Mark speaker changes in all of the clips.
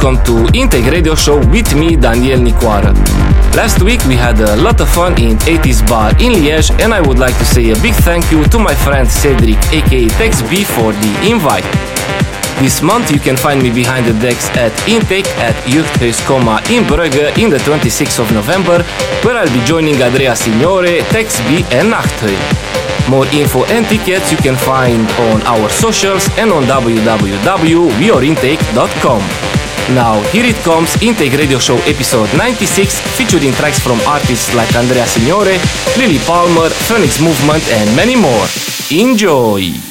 Speaker 1: welcome to Intake Radio Show with me, Daniel Nicoara. Last week we had a lot of fun in 80s Bar in Liège, and I would like to say a big thank you to my friend Cedric, aka Tex B, for the invite. This month you can find me behind the decks at Intake at Juchthuiskoma in Brugge in the 26th of November, where I'll be joining Andrea Signore, Tex B, and Nachthuil. More info and tickets you can find on our socials and on www.weareintake.com. Now, here it comes Intake Radio Show episode 96, featuring tracks from artists like Andrea Signore, Lilly Palmer, Phoenix Movement, and many more. Enjoy!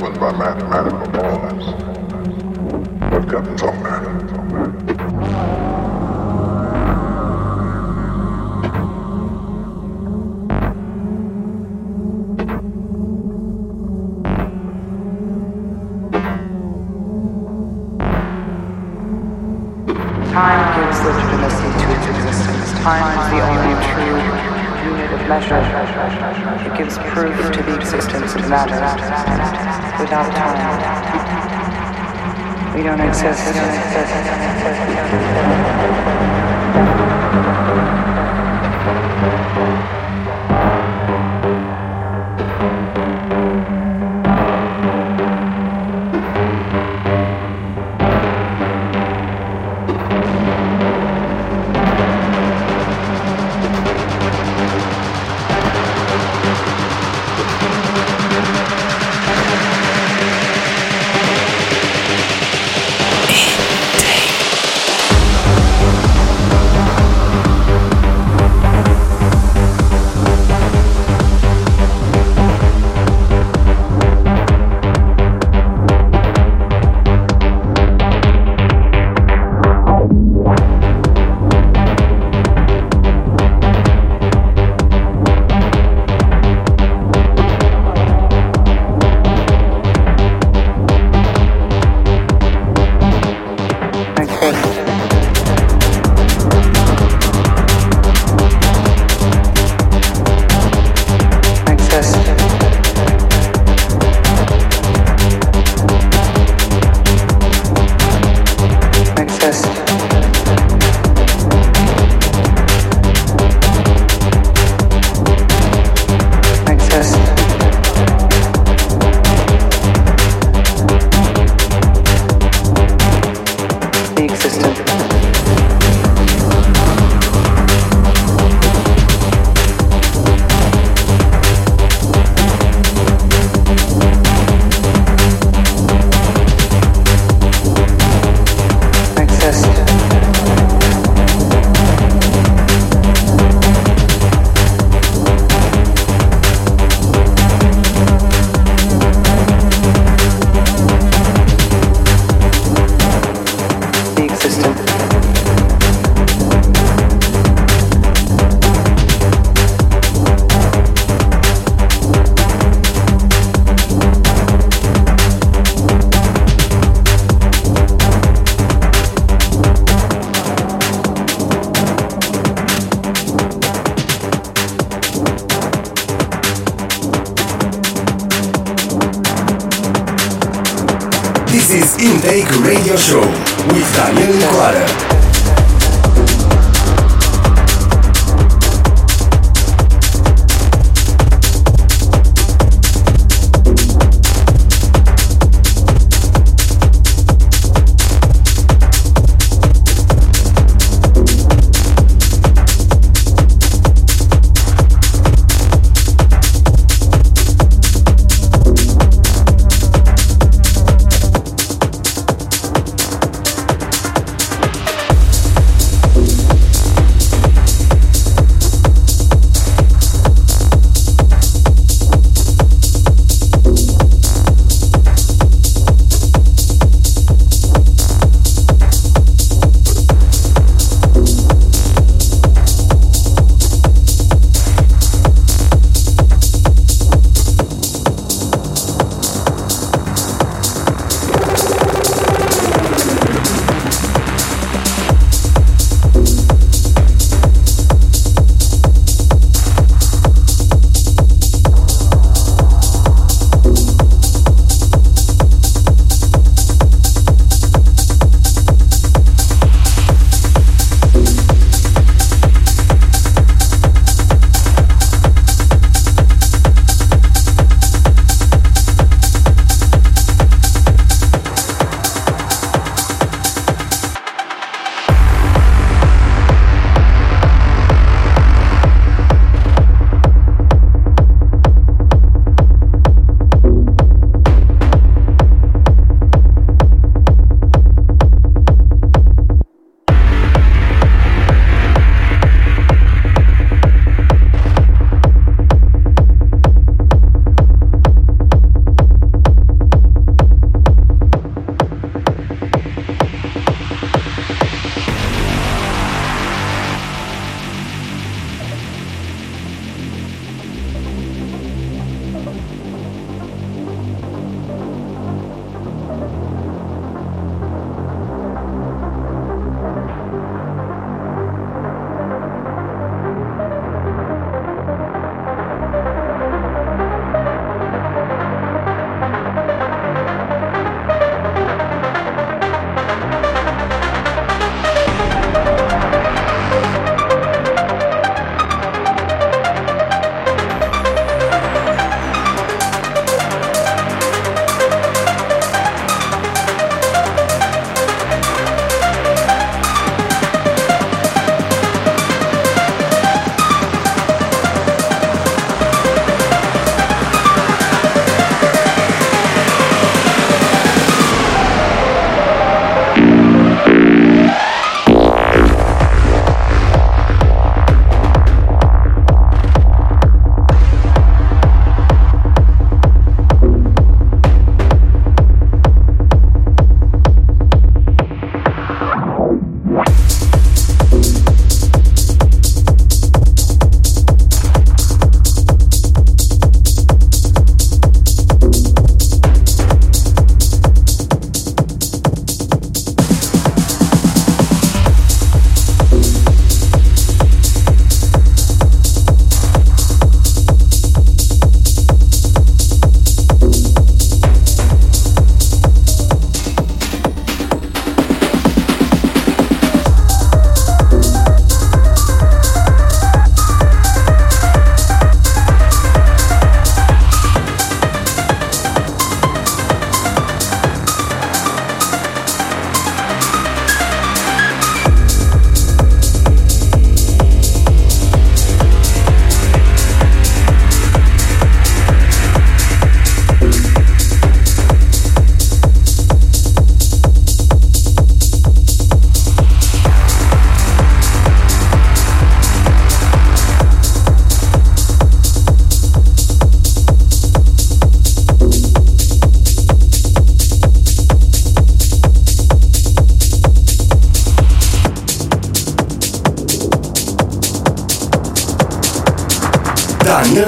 Speaker 2: By mathematical laws. What governs all?
Speaker 3: Time gives legitimacy to its existence. Time is the only true unit of measure. It gives proof to the existence of matter. Without time, we don't exist. We don't exist.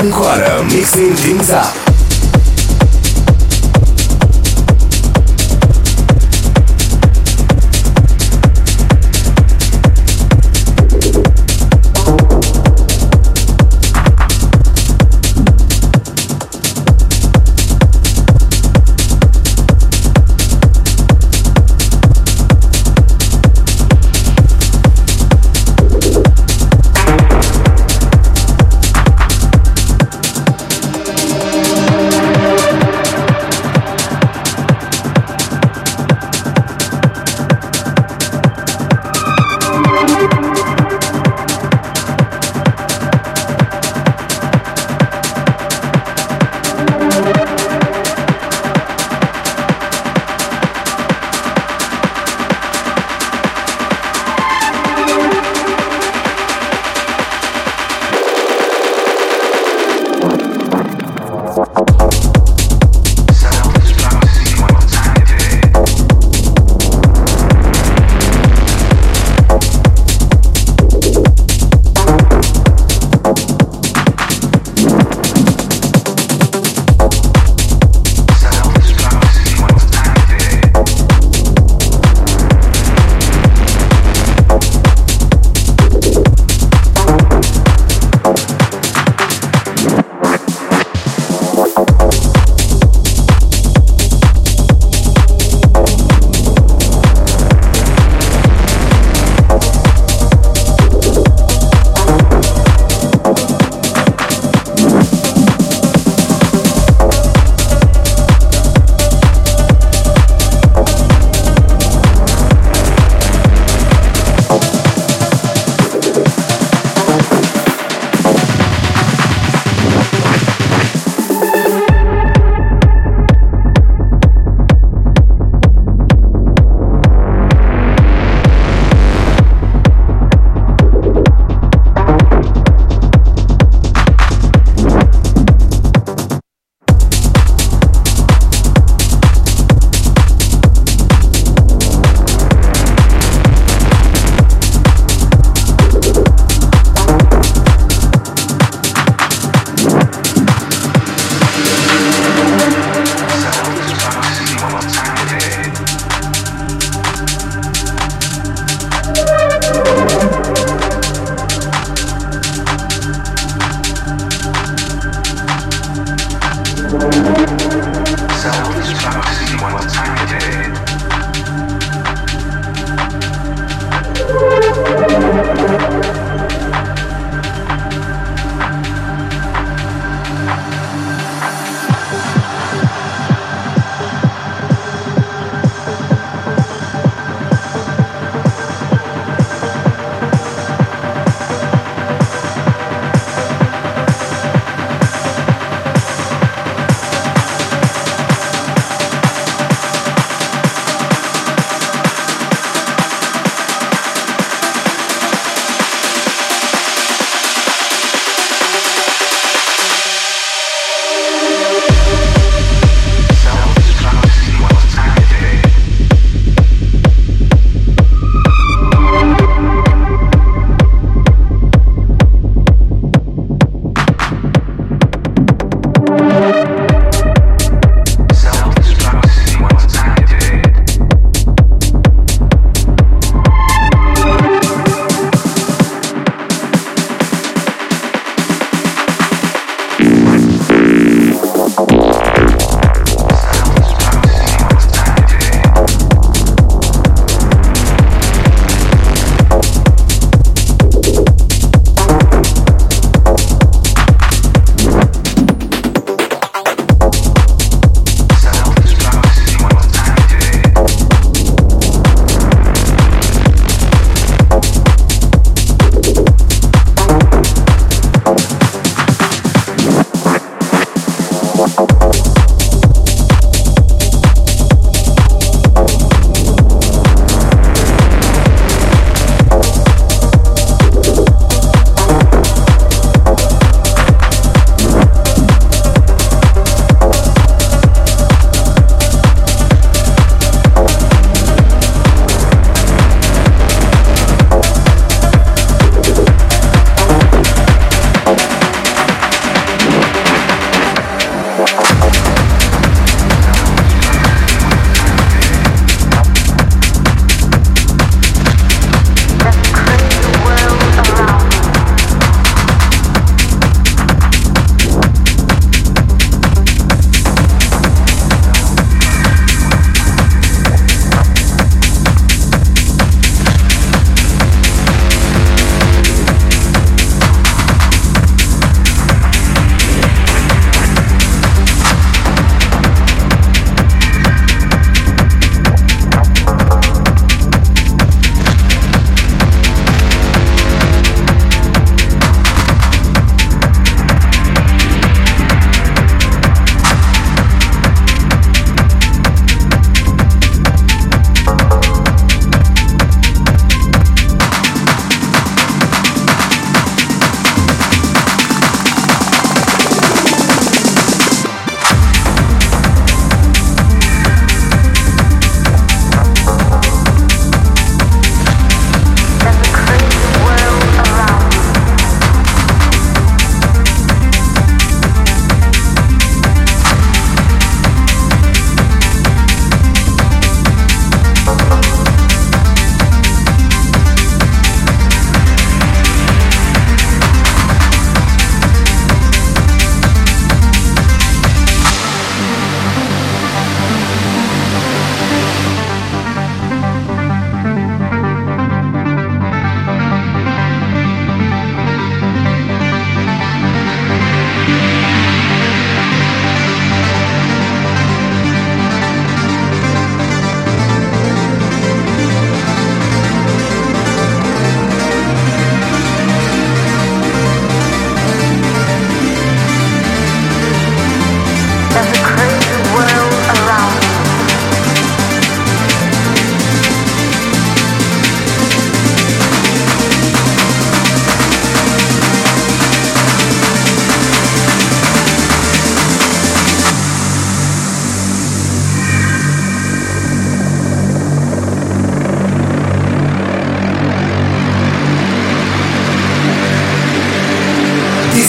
Speaker 3: Nicoara, mixing things up.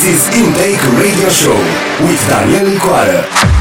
Speaker 3: This is Intake Radio Show with Daniel Nicoară.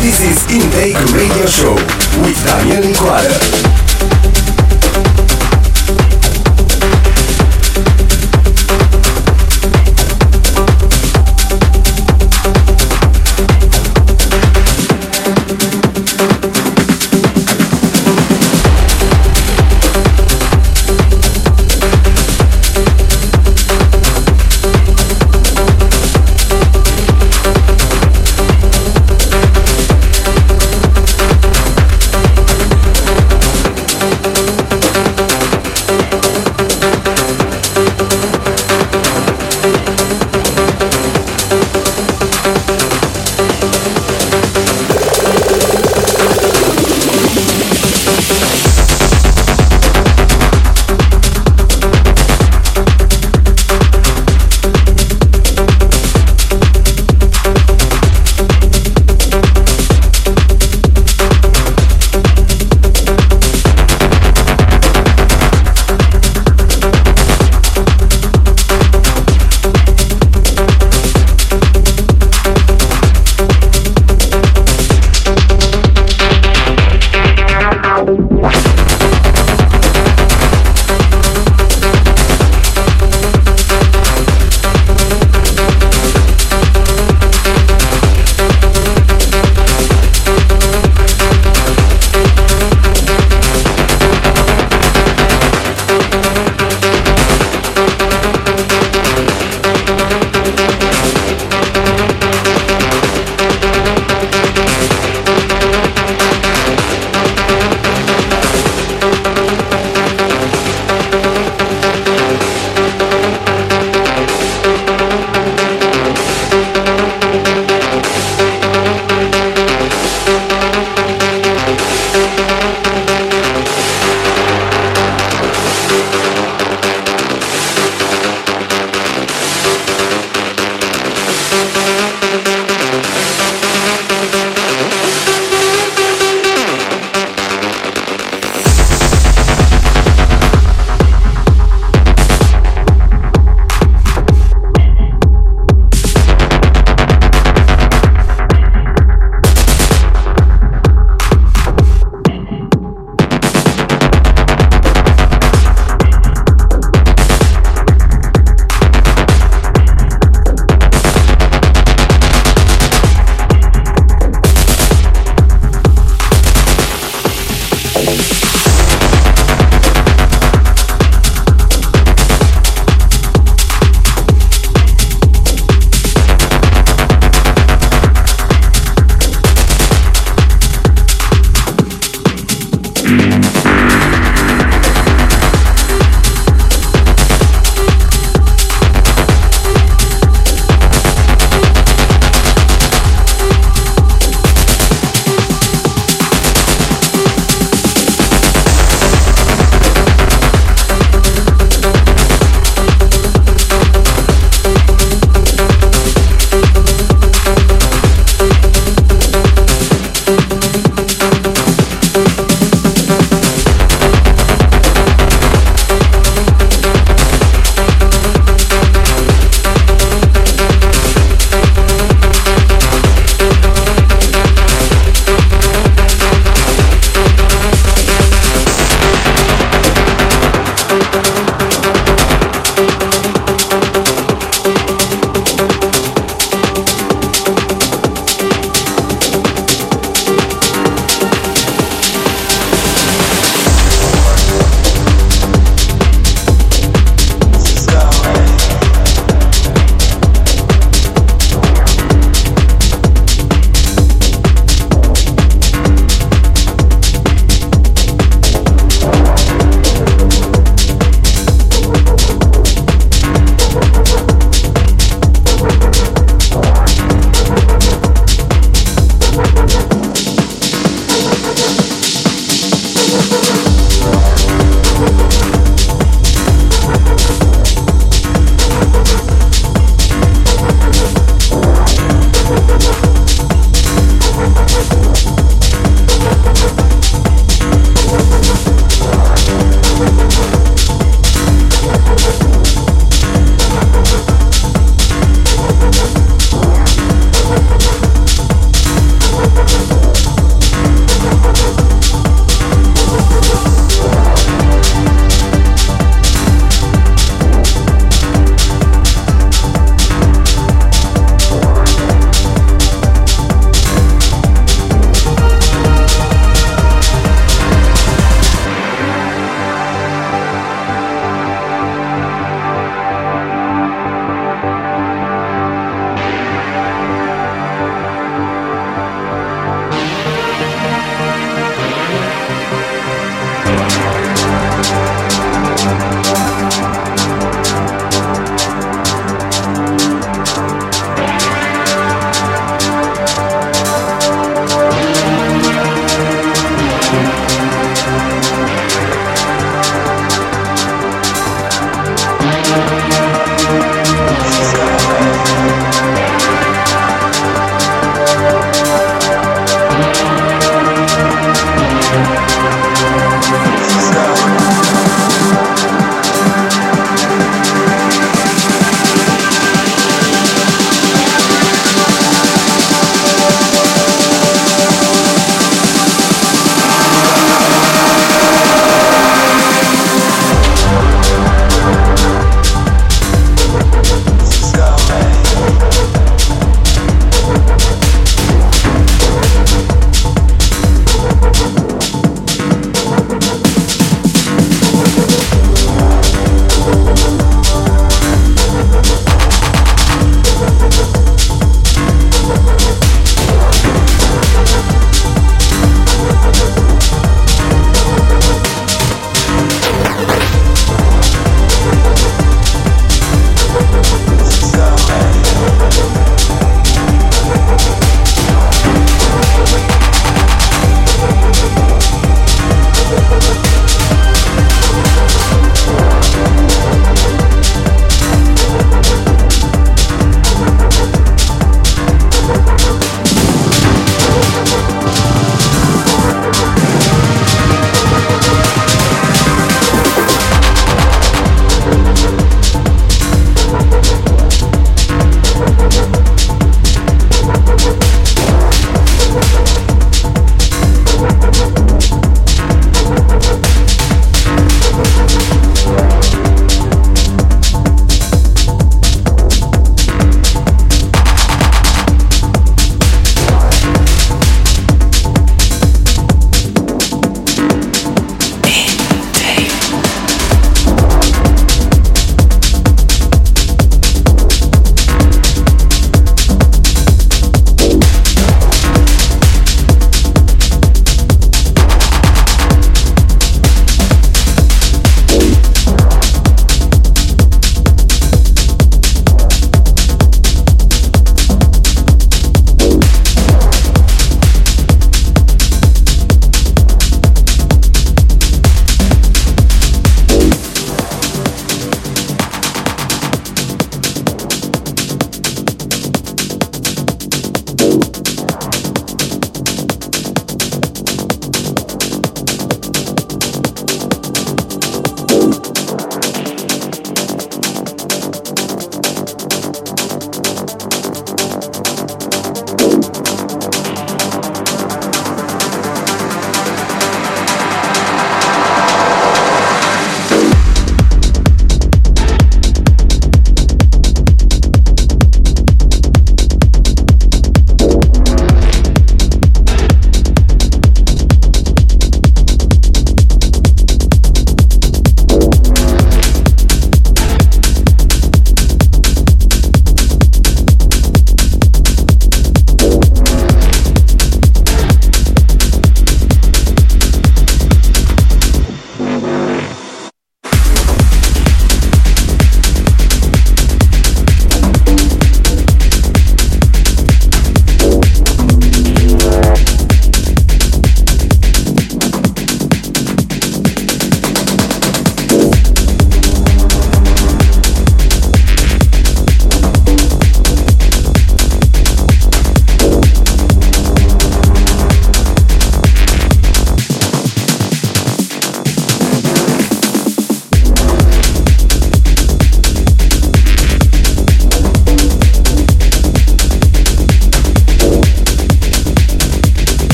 Speaker 3: This is Intake Radio Show with Daniel Nicoară.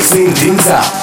Speaker 4: mixing
Speaker 1: things up.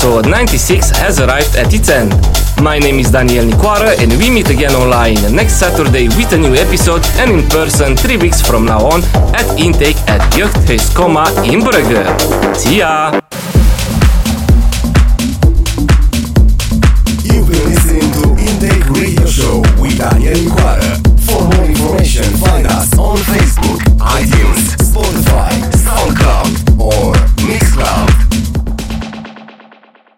Speaker 1: Episode 96 has arrived at its end. My name is Daniel Nicoara and we meet again online next Saturday with a new episode and in person three weeks from now on at Intake at Jeugdhuis Comma in Brugge. See ya!